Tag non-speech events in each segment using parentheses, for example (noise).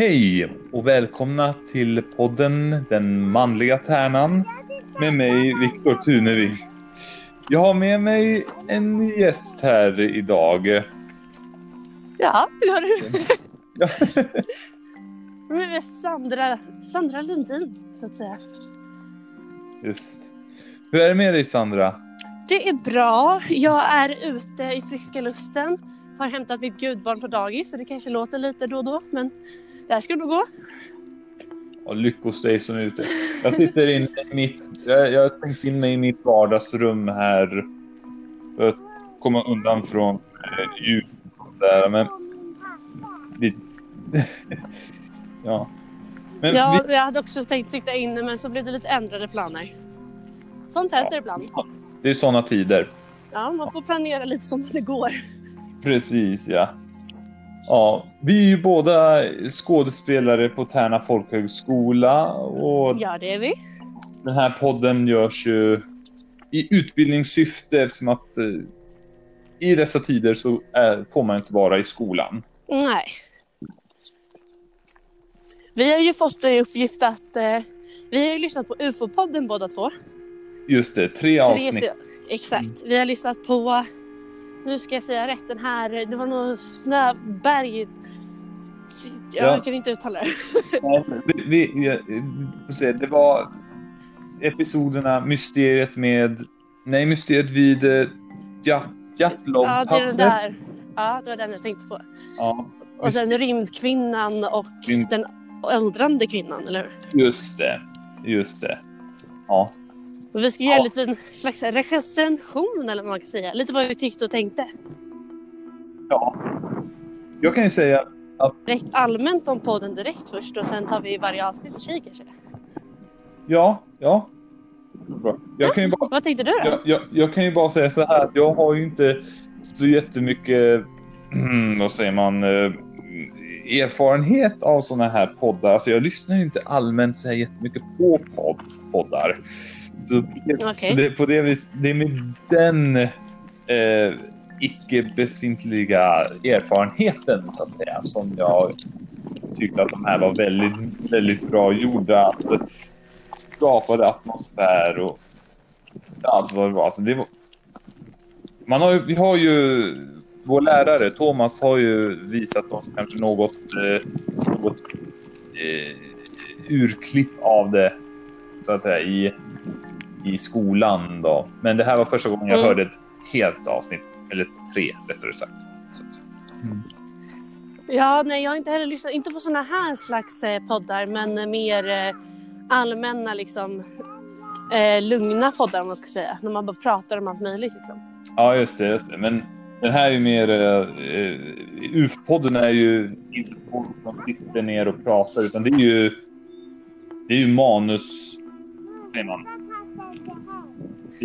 Hej och välkomna till podden Den manliga tärnan med mig Viktor Tunevi. Jag har med mig en gäst här idag. Ja, det har du. Ja. (laughs) Sandra, Sandra Lundin, så att säga. Just. Hur är det med dig Sandra? Det är bra. Jag är ute i friska luften. Har hämtat mitt gudbarn på dagis så det kanske låter lite då och då. Men det här ska nog gå. Och lyckos dig som är ute. Jag sitter inne i mitt... Jag, jag har stängt in mig i mitt vardagsrum här. För att komma undan från eh, ljud där. Men... (laughs) Ja. Men Ja, vi, jag hade också tänkt sitta inne men så blev det lite ändrade planer. Sånt händer ibland. det är sådana tider. Ja, man får planera lite som det går. Precis, ja. Ja, vi är ju båda skådespelare på Tärna folkhögskola och Ja, det är vi. den här podden görs ju i utbildningssyfte eftersom att eh, i dessa tider så är, får man inte vara i skolan. Nej. Vi har ju fått i uppgift att... Eh, vi har ju lyssnat på UFO-podden båda två. Just det, tre Tre avsnitt. stycken. Exakt. Vi har lyssnat på, nu ska jag säga rätt, den här, det var nog Snöberg. Jag Ja. kan inte uttala det. (laughs) Nej, Vi, vi, ja, vi får se, det var episoderna Mysteriet med... Nej, Mysteriet vid uh, Ja, det är den Jatlovpasset. där. Ja, det var den jag tänkte på. Ja, Och sen Rymdkvinnan och Rymd- den åldrande kvinnan, eller hur? just det. Just det. Ja. Och vi ska göra lite en slags recension eller vad man kan säga. Lite vad vi tyckte och tänkte. ja. Jag kan ju säga Direkt allmänt om podden direkt först och sen tar vi varje avsnitt och kikar kanske. Ja, ja. Bra. Jag kan ju bara, Vad tänkte du då? jag, jag, jag kan ju bara säga så här. Jag har ju inte så jättemycket, (clears throat) vad säger man, eh, erfarenhet av såna här poddar. Alltså jag lyssnar ju inte allmänt så här jättemycket på podd, poddar. Så, Okej. så det, är på det vis, det är med den eh, icke befintliga erfarenheten så att säga som jag tyckte att de här var väldigt, väldigt bra gjorda. Alltså, skapade atmosfär och allt vad det var. Alltså, det var man har, ju- vi har ju vår lärare Thomas har ju visat oss kanske något, eh, något eh, urklipp av det så att säga i, i skolan då. Men det här var första gången jag Mm. hörde ett helt avsnitt, eller tre rättare sagt. Så, att- Ja, nej, jag har inte heller lyssnat, inte på såna här slags eh, poddar, men eh, mer eh, allmänna liksom eh, lugna poddar om man ska säga. När man bara pratar om allt möjligt liksom. Ja, just det, just det. Men den här är ju mer... Uh, UF-podden är ju inte folk som sitter ner och pratar, utan det är ju... Det är ju manus... Man.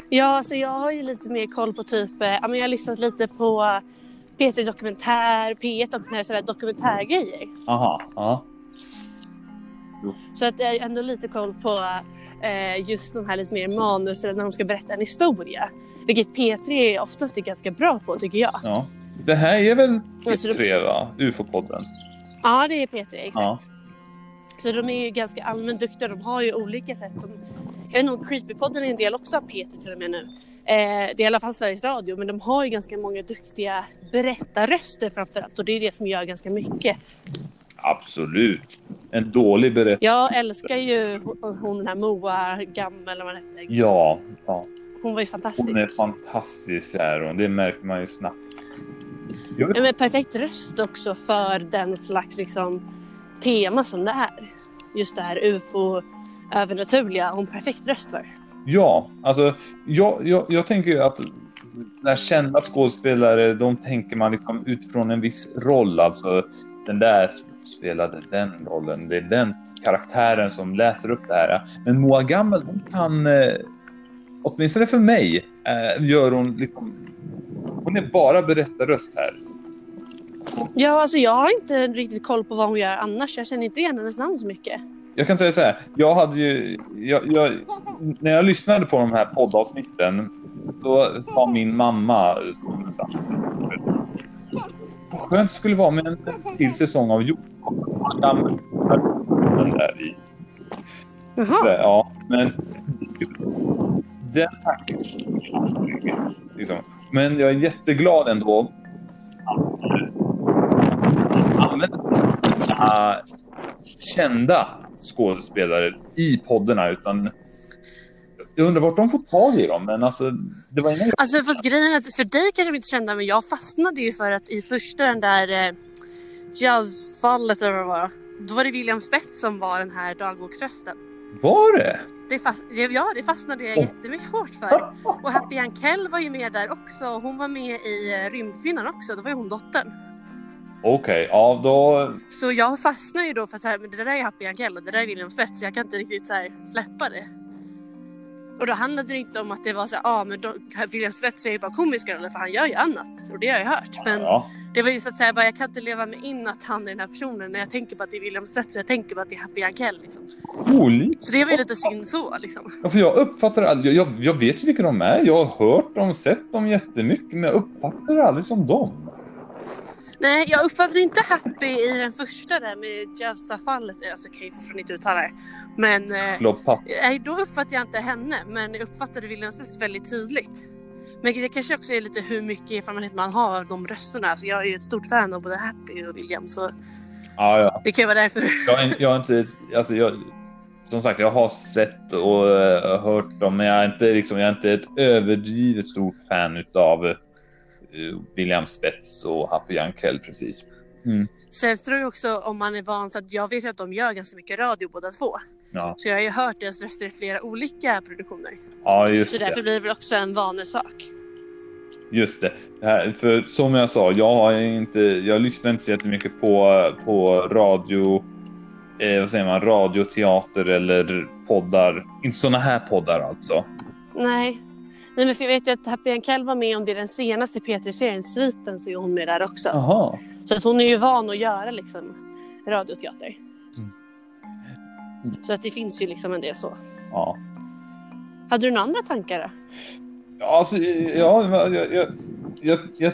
Ja, alltså jag har ju lite mer koll på typ, eh, ja men jag har lyssnat lite på P3 Dokumentär, P1 och sådär dokumentärgrejer. Aha, ja. Så att jag har ändå lite koll på eh, just de här lite mer manus eller när de ska berätta en historia. Vilket P3 oftast är ganska bra på tycker jag. ja. Det här är väl Alltså, det- P3, va? UFO-podden. Ja, det är P3, exakt. Ja. Så de är ju ganska allmänt duktiga. De har ju olika sätt. De, jag vet nog Creepypodden är en del också av P3 till och med nu. Eh, det är i alla fall Sveriges Radio, men de har ju ganska många duktiga berättarröster framförallt. Och det är det som gör ganska mycket. Absolut. En dålig berättelse. Jag älskar ju hon, den här Moa Gamm eller vad hon hette. Ja, ja. Hon var ju fantastisk. Hon är fantastisk, är hon. Det märker man ju snabbt. Ja, men perfekt röst också för den slags liksom, tema som det är. Just det här ufo övernaturliga. Hon har perfekt röst för. Ja, alltså jag, jag, jag tänker ju att när kända skådespelare, de tänker man liksom utifrån en viss roll. Alltså den där spelade den rollen, det är den karaktären som läser upp det här. Men Moa Gammel, hon kan, eh, åtminstone för mig, eh, gör hon liksom, hon är bara berättarröst här. Ja, alltså jag har inte riktigt koll på vad hon gör annars. Jag känner inte igen hennes namn så mycket. Jag kan säga så här, jag hade ju, jag, jag, när jag lyssnade på de här poddavsnitten, då sa min mamma, som vad skönt det skulle vara med en till säsong av den där i. Jaha. Ja, men den liksom. Men jag är jätteglad ändå att använda uh, kända skådespelare i poddarna utan jag undrar vart de får tag i dem, men alltså det var inga... Alltså fast grejen att för dig kanske vi inte kända men jag fastnade ju för att i första den där eh, Just-fallet eller vad det var. Då var det William Spets som var den här dagboktrösten. Var det? Det fast, ja, det fastnade jag Oh. jättemycket hårt för. Och Happy Ankell var ju med där också. Hon var med i eh, Rymdkvinnan också. Då var ju hon dottern. Okej, ja då... Så jag fastnade ju då för att så här, men det där är Happy Ankell och det där är William Spets. Så jag kan inte riktigt så här, släppa det. Och då handlade det inte om att det var så här, ah, men då, William Spets är ju bara komiska roller för han gör ju annat. Och det har jag hört. Men Ja. det var ju så att säga, bara, jag kan inte leva mig in att han är den här personen när jag tänker på att det är William Spets och jag tänker på att det är Happy Ankell. Liksom. Så det var ju lite synd så liksom. Ja, för jag uppfattar aldrig, jag, jag vet ju vilka de är. Jag har hört dem, sett dem jättemycket, men jag uppfattar det aldrig som dem. Nej, jag uppfattade inte Happy i den första där med Javsta-fallet. Alltså kan ju fortfarande inte uttala det. Men eh, nej, då uppfattade jag inte henne. Men jag uppfattade William Smith väldigt tydligt. Men det kanske också är lite hur mycket erfarenhet man har av de rösterna. Alltså jag är ju ett stort fan av både Happy och William. Så Ja, ja. det kan vara därför. Jag, jag har inte, alltså jag, som sagt, jag har sett och eh, hört dem, men jag är inte, liksom, jag är inte ett överdrivet stort fan utav eh, William Spets och Happy Jankell precis. Mm. Sen tror jag också om man är van för att jag vet ju att de gör ganska mycket radio båda två. Ja. Så jag har ju hört deras röster i flera olika produktioner. ja, Så just därför det. blir det väl också en vanesak. Just det. det här, för som jag sa, jag har inte, jag lyssnar inte så jättemycket på, på radio, eh, vad säger man, radioteater eller poddar. Inte såna här poddar alltså. Nej. Nej men för jag vet ju att Happy Ankell var med om det den senaste P3-serien Sviten så är hon med där också. Jaha. Så att hon är ju van att göra liksom radioteater. Mm. Så att det finns ju liksom en del så. Ja. Hade du några andra tankar då? Ja, Alltså, ja, jag, jag, jag, jag,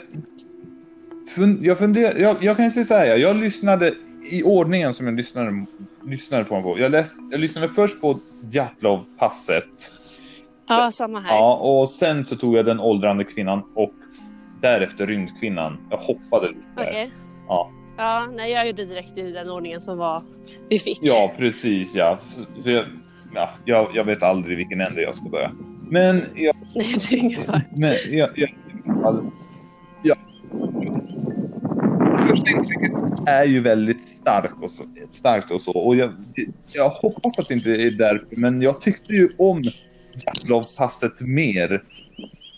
fun, jag funderar, jag, jag kan säga så här, jag lyssnade i ordningen som jag lyssnade, lyssnade på. på. Jag, läs, jag lyssnade först på Djatlov-passet. Ja, samma här. Ja, och sen så tog jag den åldrande kvinnan och därefter rymdkvinnan. Jag hoppade lite där. Okej. Ja. Ja, nej jag gjorde direkt i den ordningen som var vi fick. Ja, precis ja. Så jag, ja jag, jag vet aldrig vilken ände jag ska börja. Men jag, (laughs) Nej, det är ingen fara. men jag, jag, ja. Första intrycket är ju väldigt starkt och så, starkt och så. Och jag, jag hoppas att det inte är därför, men jag tyckte ju om Jatlov-passet mer.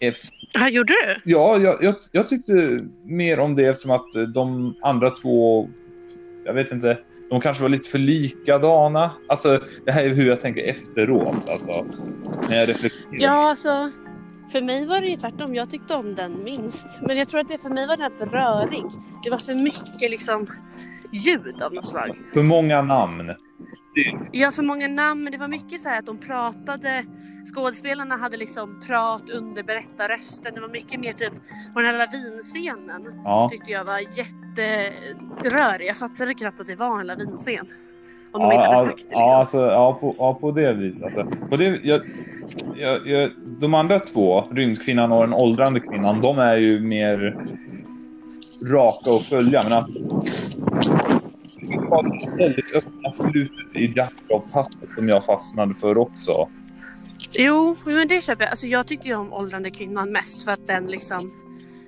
Eftersom, Ja, gjorde du? ja, jag, jag, jag tyckte mer om det eftersom att de andra två, jag vet inte, de kanske var lite för likadana. Alltså, det här är hur jag tänker efteråt. Alltså, när jag reflekterar. Ja, alltså. För mig var det ju tvärtom. Jag tyckte om den minst. Men jag tror att det för mig var den för rörig. Det var för mycket liksom ljud av något slag. För många namn. Ja, för många namn. Men det var mycket så här att de pratade. Skådespelarna hade liksom prat under berättarrösten. Det var mycket mer typ på den här lavinscenen. ja. Tyckte jag var jätterörig. Jag fattade knappt att det var en lavinscen. Om de Ja, inte hade ja, sagt det liksom. ja, alltså, ja, på, ja, på det viset. Alltså, på det, jag, jag, jag, de andra två, rymdkvinnan och den åldrande kvinnan, de är ju mer raka att följa. Men alltså, det var väldigt öppna slutet i Jatkov-passet som jag fastnade för också. Jo, men det köper jag. Alltså jag tyckte ju om åldrande kvinnan mest för att den liksom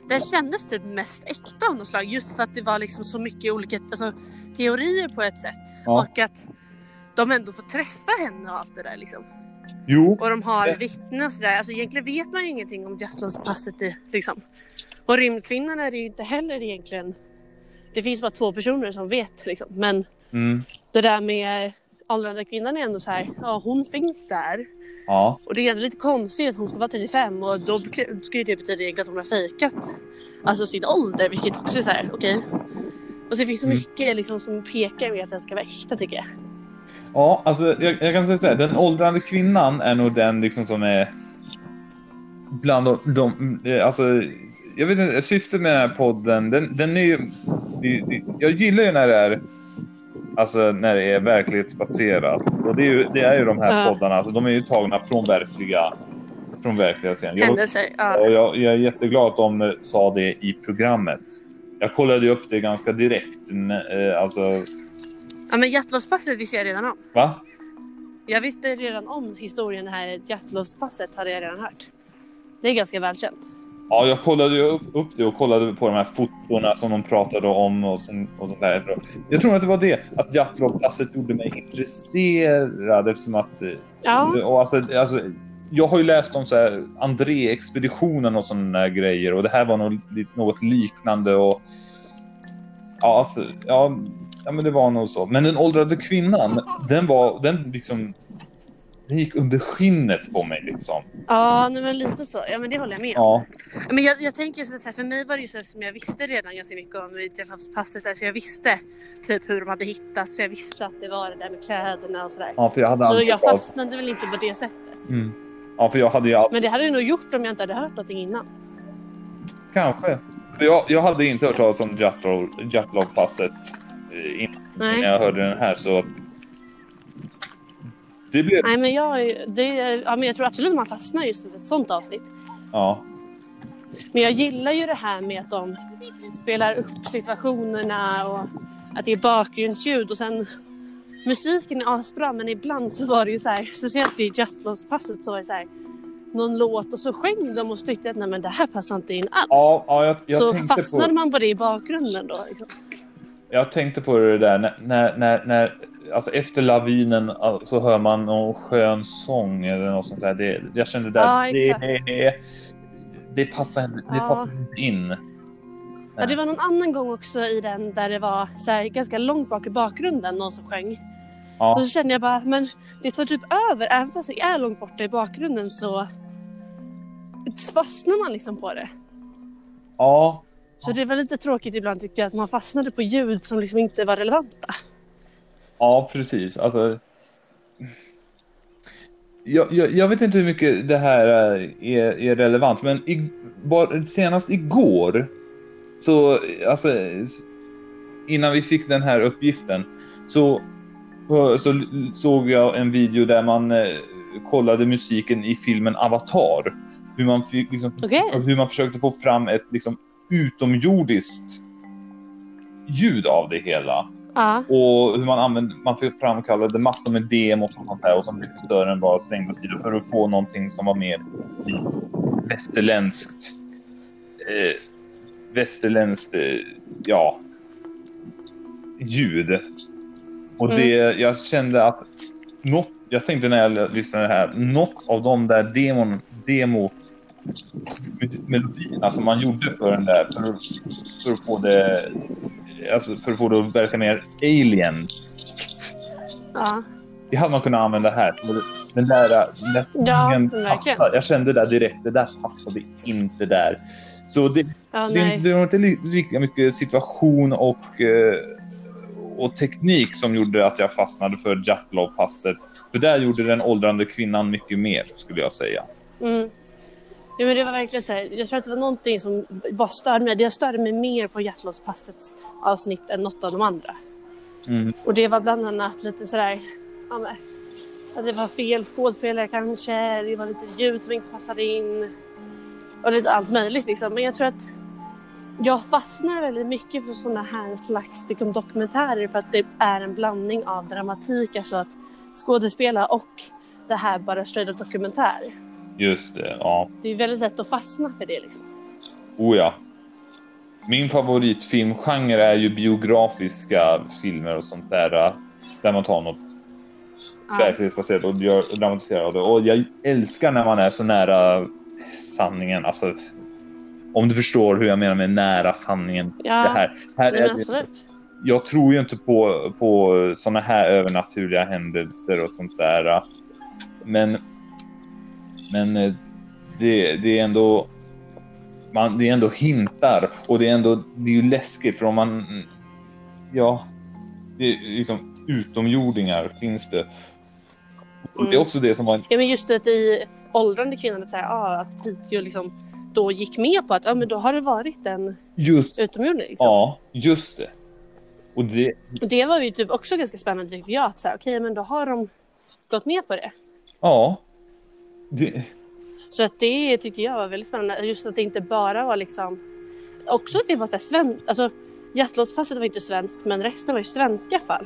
den kändes typ mest äkta av något slag just för att det var liksom så mycket olika alltså, teorier på ett sätt. Ja. Och att de ändå får träffa henne och allt det där liksom. Jo, Och de har vittnen och sådär. Alltså egentligen vet man ju ingenting om Justlands-passet i- liksom. Och rymdkvinnan är det ju inte heller egentligen. Det finns bara två personer som vet liksom. Men mm, det där med åldrande kvinnan är ändå så här. Ja, hon finns där. ja, Och det är ändå lite konstigt att hon ska vara 35 och då skulle det betyda egentligen att hon har fejkat alltså sin ålder, vilket också är så här, okej. Och så det finns Mm. mycket liksom som pekar med att den ska vara äkta tycker jag. ja, alltså jag, jag kan säga så här, den åldrande kvinnan är nog den liksom som är bland de, de alltså jag vet inte, syftet med den här podden, den, den är ju, det- det- jag gillar ju när det är Alltså när det är verklighetsbaserat. Och det är ju, det är ju de här Ja. poddarna, alltså, de är ju tagna från verkliga, från verkliga scener. Jag, Händelser. Ja. och jag, jag är jätteglad att de sa det i programmet. Jag kollade ju upp det ganska direkt. eh, Alltså, ja men Jättelovspasset visste jag redan om. va? Jag visste redan om historien här Jättelovspasset hade jag redan hört. Det är ganska välkänt. Ja, jag kollade ju upp, upp det och kollade på de här fotona som de pratade om och, sån, och sånt där. Jag tror att det var det, att Jatlovpasset gjorde mig intresserad eftersom att... Ja. Och alltså, alltså, jag har ju läst om så här André-expeditionen och sådana grejer och det här var något, något liknande och... Ja, alltså, ja, ja, men det var nog så. Men den åldrade kvinnan, den var, den liksom... Den gick under skinnet på mig liksom. Ja, nej, men lite så. Ja, men det håller jag med om. Ja, Men jag, jag tänker så här, för mig var det ju så som jag visste redan ganska mycket om Jättelovspasset. Alltså jag visste typ hur de hade hittats. Jag visste att det var det där med kläderna och sådär. ja för jag hade Så jag fastnade väl inte på det sättet. Mm. Ja, för jag hade ju. Men det hade jag nog gjort om jag inte hade hört någonting innan. Kanske. För jag, jag hade inte hört talas om Jatlov- Jatlov-passet eh, innan jag hörde den här så... Det blev... Nej, men jag, det, ja, men jag tror absolut man fastnar just med ett sånt avsnitt. Ja. Men jag gillar ju det här med att de spelar upp situationerna och att det är bakgrundsljud och sen musiken är asbra men ibland så var det ju så här, speciellt i Just Lost-passet så var det så här någon låt och så sjöng de och så tyckte jag att nej men det här passar inte in alls. Ja, ja jag, jag, så fastnade på, man på det i bakgrunden då. Liksom. jag tänkte på det där när, när, när, när alltså efter lavinen så hör man någon skön sång eller något sånt där. Det, jag kände där, Ja, det, det, det passar, det Ja. passar inte in. Ja, det var någon annan gång också i den där det var så här, ganska långt bak i bakgrunden någon som sjöng. Ja. Och så kände jag bara, men det tar typ över. Även fast det är långt borta i bakgrunden så fastnar man liksom på det. ja, Så det var lite tråkigt ibland tyckte jag att man fastnade på ljud som liksom inte var relevanta. Ja, precis. Alltså, jag, jag, jag vet inte hur mycket det här är, är relevant, men i, bara, senast igår, så, alltså, innan vi fick den här uppgiften, så, så såg jag en video där man eh, kollade musiken i filmen Avatar. Hur man, fick, liksom, Okej. hur man försökte få fram ett liksom, utomjordiskt ljud av det hela. Ja, Och hur man, använde, man framkallade massor med demos och sånt där och som regissören var slängd åt sidan för att få någonting som var mer likt västerländskt. Eh, västerländskt, eh, ja, ljud. Och det, jag kände att något, jag tänkte när jag lyssnade här, något av de där demon, demo melodierna som man gjorde för den där, för, för att få det alltså för att få det att verka mer alien. ja. Det hade man kunnat använda här. Den där, den där sången Ja, passade. Jag kände där direkt, det där passade inte där. Så det, ja det, det var inte li- lika mycket situation och, eh, och teknik som gjorde att jag fastnade för Jatlov-passet. För där gjorde den åldrande kvinnan mycket mer, skulle jag säga. Mm. Ja, men det var verkligen så här, jag tror att det var någonting som bara störde mig. Jag störde mig mer på Hjärtlotspassets avsnitt än något av de andra. Mm. Och det var bland annat lite sådär, ja, men, att det var fel skådespelare kanske, det var lite ljud som inte passade in. Och lite allt möjligt liksom. Men jag tror att jag fastnar väldigt mycket för sådana här slags liksom, dokumentärer för att det är en blandning av dramatik, alltså att skådespela och det här bara straight dokumentär. Just det, ja. Det är väldigt lätt att fastna för det liksom. Oh ja. Min favoritfilmgenre är ju biografiska filmer och sånt där. äh, Där man tar något Ja. verklighetsbaserat och gör dramatiserar det. Och jag älskar när man är så nära sanningen. Alltså, om du förstår hur jag menar med nära sanningen. Ja, Det här, här är det, absolut. jag tror ju inte på, på såna här övernaturliga händelser och sånt där. äh. Men, men eh, det, det är ändå man, det är ändå hintar och det är ändå det är ju läskigt för om man ja, det är liksom utomjordingar finns det. Och det är Mm. också det som var en, Ja men just det att i åldrande kvinnan att säga ah, att Piteå liksom då gick med på att ja men då har det varit en just utomjording liksom. Ja, just det. Och det, Och det var ju typ också ganska spännande tyckte jag. Att så här, okej, men då har de gått med på det. ja. Det, Så att det tyckte jag var väldigt spännande. Just att det inte bara var liksom... Också att det var så här svenskt. Alltså jaktlovspasset var inte svenskt men resten var ju svenska fall.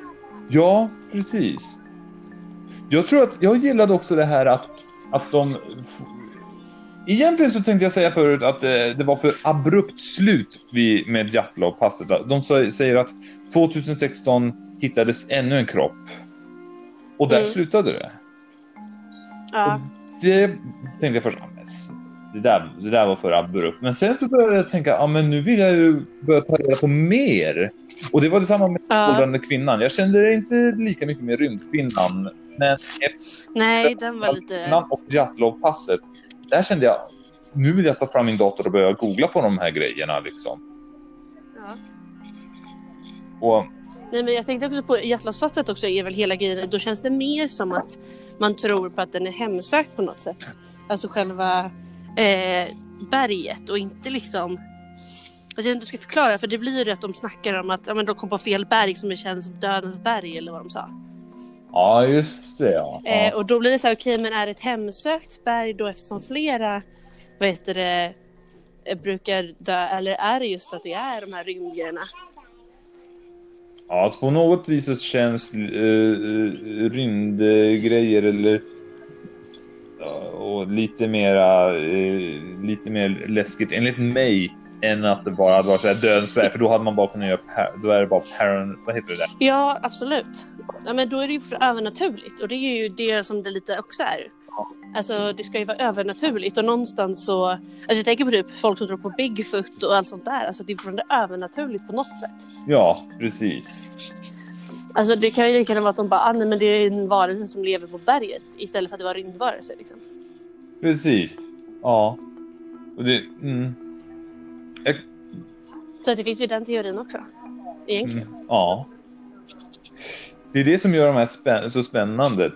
ja, precis. Jag tror att jag gillade också det här att, att de... Egentligen så tänkte jag säga förut att eh, det var för abrupt slut med Jatlovpasset. De säger att 2016 hittades ännu en kropp. Och där Mm. slutade det. Ja. Det tänkte jag först, ah, det där, det där var för abrupt. Men sen så började jag tänka, ja men nu vill jag ju börja ta reda på mer. Och det var detsamma med Ja. åldrande kvinnan. Jag kände inte lika mycket med rymdkvinnan. Men efter Nej, den var lite... och Jatlov-passet, där kände jag, nu vill jag ta fram min dator och börja googla på de här grejerna liksom. Ja. Och Nej, men jag tänkte också på jaktlovspasset också är väl hela grejen. Då känns det mer som att man tror på att den är hemsökt på något sätt. Alltså själva eh, berget och inte liksom Alltså jag vet inte hur jag ska förklara för det blir ju att de snackar om att ja, men de kom på fel berg som är känd som dödens berg eller vad de sa. ja, just det ja. Eh, och då blir det så här, okej men är det ett hemsökt berg då eftersom flera vad heter det eh, brukar dö eller är det just att det är de här rymdgrejerna? Ja, alltså på något vis så känns uh, rymdgrejer eller ja, och lite mera eh, lite mer läskigt enligt mig än att det bara hade varit så här dödens berg, för då hade man bara kunnat göra par, då är det bara paran, vad heter det där? Ja, absolut. Ja, men då är det ju övernaturligt och det är ju det som det lite också är. Alltså det ska ju vara övernaturligt och någonstans så, alltså jag tänker på typ folk som tror på Bigfoot och allt sånt där, alltså det är fortfarande övernaturligt på något sätt. Ja, precis. Alltså det kan ju lika gärna vara att de bara, ah, nej men det är en varelse som lever på berget istället för att det var rymdvarelser liksom. Precis. Ja. Och det, mm. Jag, Så det finns ju den teorin också. Egentligen. mm, ja. Det är det som gör de här spän så spännande.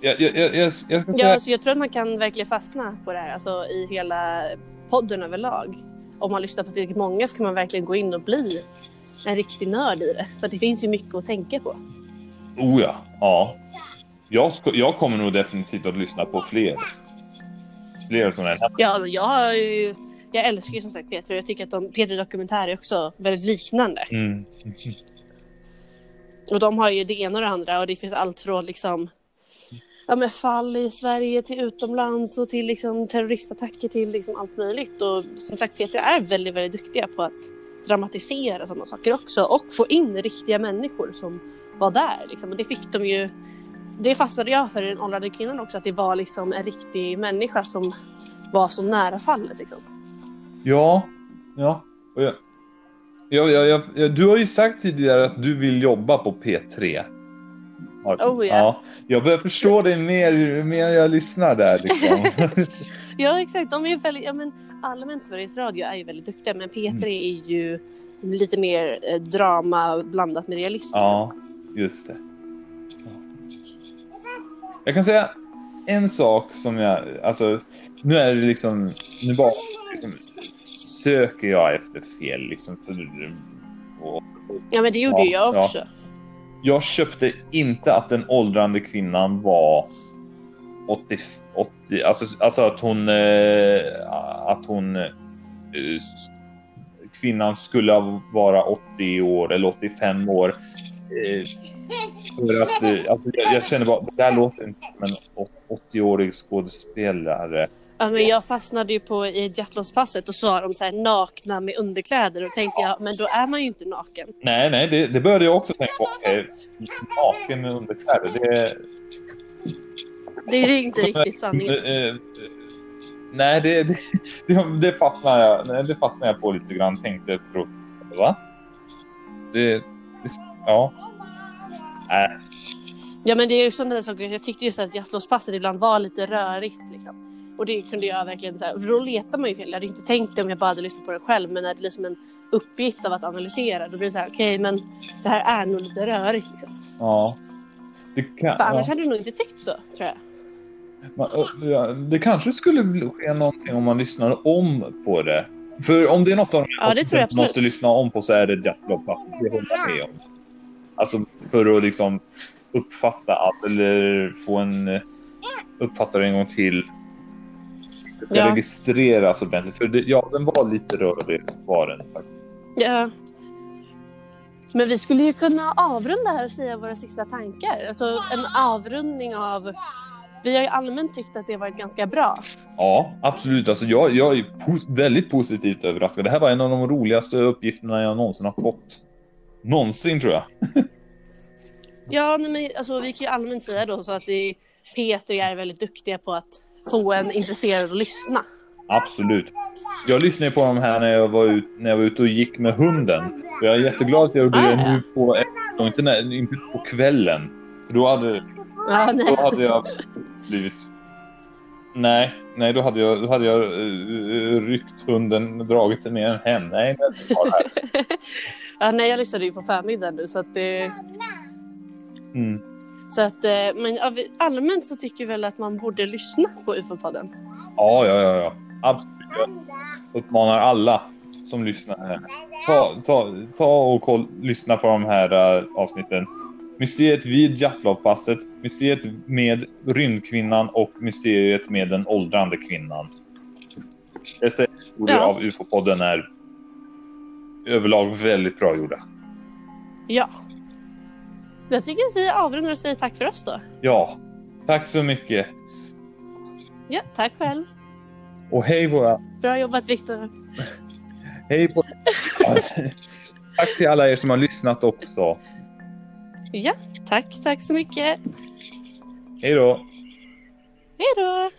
Jag, jag, jag, jag, ska Ja, säga... alltså jag tror att man kan verkligen fastna på det här, alltså i hela podden överlag. Om man lyssnar på tillräckligt många så kan man verkligen gå in och bli en riktig nörd i det. För det finns ju mycket att tänka på. Oh ja. ja. Jag, ska, jag kommer nog definitivt att lyssna på fler. Fler sådana här. Ja, jag har ju... Jag älskar ju som sagt Peter och jag tycker att de, Peter Dokumentär är också väldigt liknande. Mm. Och de har ju det ena och det andra och det finns allt från liksom ja, men fall i Sverige till utomlands och till liksom terroristattacker till liksom allt möjligt. Och som sagt Peter är väldigt, väldigt duktiga på att dramatisera sådana saker också och få in riktiga människor som var där. Liksom. Och det fick de ju. Det fastnade jag för i den åldrade kvinnan också att det var liksom en riktig människa som var så nära fallet. Liksom. Ja. Ja. Och jag, jag, jag, jag, du har ju sagt tidigare att du vill jobba på P3. Oh, ja. ja. Jag börjar förstå dig mer ju mer jag lyssnar där. Liksom. (laughs) Ja exakt, de är väldigt, ja, men allmänt Sveriges Radio är ju väldigt duktiga men P3 är ju lite mer eh, drama blandat med realism. liksom. Ja, just det. Ja. Jag kan säga en sak som jag, alltså, nu är det liksom, nu bara liksom, söker jag efter fel liksom. För, och, Ja men det gjorde Ja, jag ja jag köpte inte att den åldrande kvinnan var 80, 80 alltså, alltså att hon, eh, att hon, eh, kvinnan skulle vara 80 år eller 85 år. Eh, för att, eh, alltså, jag, jag känner bara, det där låter inte som en 80-årig skådespelare. Ja, men jag fastnade ju på i Jatlovspasset och så har de så här nakna med underkläder och tänkte jag men då är man ju inte naken. Nej, nej, det, det började jag också tänka på. Naken med underkläder, det, Det är inte riktigt sanningen. Eh, eh, nej, det, det, det, det fastnade jag, det fastnade jag på lite grann. Tänkte efteråt. Va? Det, ja. Nej, Ja men det är ju sådana där saker. Jag tyckte just att Jatlovspasset ibland var lite rörigt liksom. Och det kunde jag verkligen så här, för då letar man ju fel. Jag hade inte tänkt det om jag bara hade lyssnat på det själv. Men när det är liksom en uppgift av att analysera då blir det så här okej men det här är nog lite rörigt liksom. ja. Det, kan, För annars ja. hade du nog inte tyckt så tror jag. Man, det kanske skulle ske någonting om man lyssnade om på det. För om det är något av Ja, det tror jag måste absolut. lyssna om på så är det Jackpot. Det håller jag med om. Alltså för att liksom uppfatta allt eller få en eh, uppfatta det en gång till. Det ska Ja. registreras ordentligt. För det, ja, den var lite rörig var den faktiskt. Ja. Men vi skulle ju kunna avrunda här och säga våra sista tankar. Alltså en avrundning av... Vi har ju allmänt tyckt att det varit ganska bra. Ja, absolut. Alltså, jag, jag är pos- väldigt positivt överraskad. Det här var en av de roligaste uppgifterna jag någonsin har fått. Någonsin tror jag. Ja, nej, men alltså, vi kan ju allmänt säga då så att vi, Peter är väldigt duktiga på att få en intresserad att lyssna. Absolut. Jag lyssnade på de här när jag var, ut, när jag var ute och gick med hunden. Och jag är jätteglad att jag gjorde Ah, det ja. nu på, inte, när, inte på kvällen. För då hade, nej. då hade jag blivit... Nej, nej då hade jag, då hade jag uh, ryckt hunden och dragit den med en hem. Nej, det är kvar här. (laughs) Ja, nej, jag lyssnade ju på förmiddagen nu så att det... Mm. Så att, eh, men allmänt så tycker vi väl att man borde lyssna på UFO-podden. Ja, ja, ja, ja. Absolut. Jag uppmanar alla som lyssnar här. Ta, ta, ta och koll, lyssna på de här uh, avsnitten. Mysteriet vid Jatlovpasset, Mysteriet med rymdkvinnan och Mysteriet med den åldrande kvinnan. Dessa historier Ja. av UFO-podden är överlag väldigt bra gjorda. Ja. Jag tycker att vi avrundar och säger tack för oss då. Ja, tack så mycket. Ja, tack själv. Och hej våra... Bra jobbat Viktor. Hej på... (laughs) tack till alla er som har lyssnat också. Ja, tack, tack så mycket. Hej då! Hej då!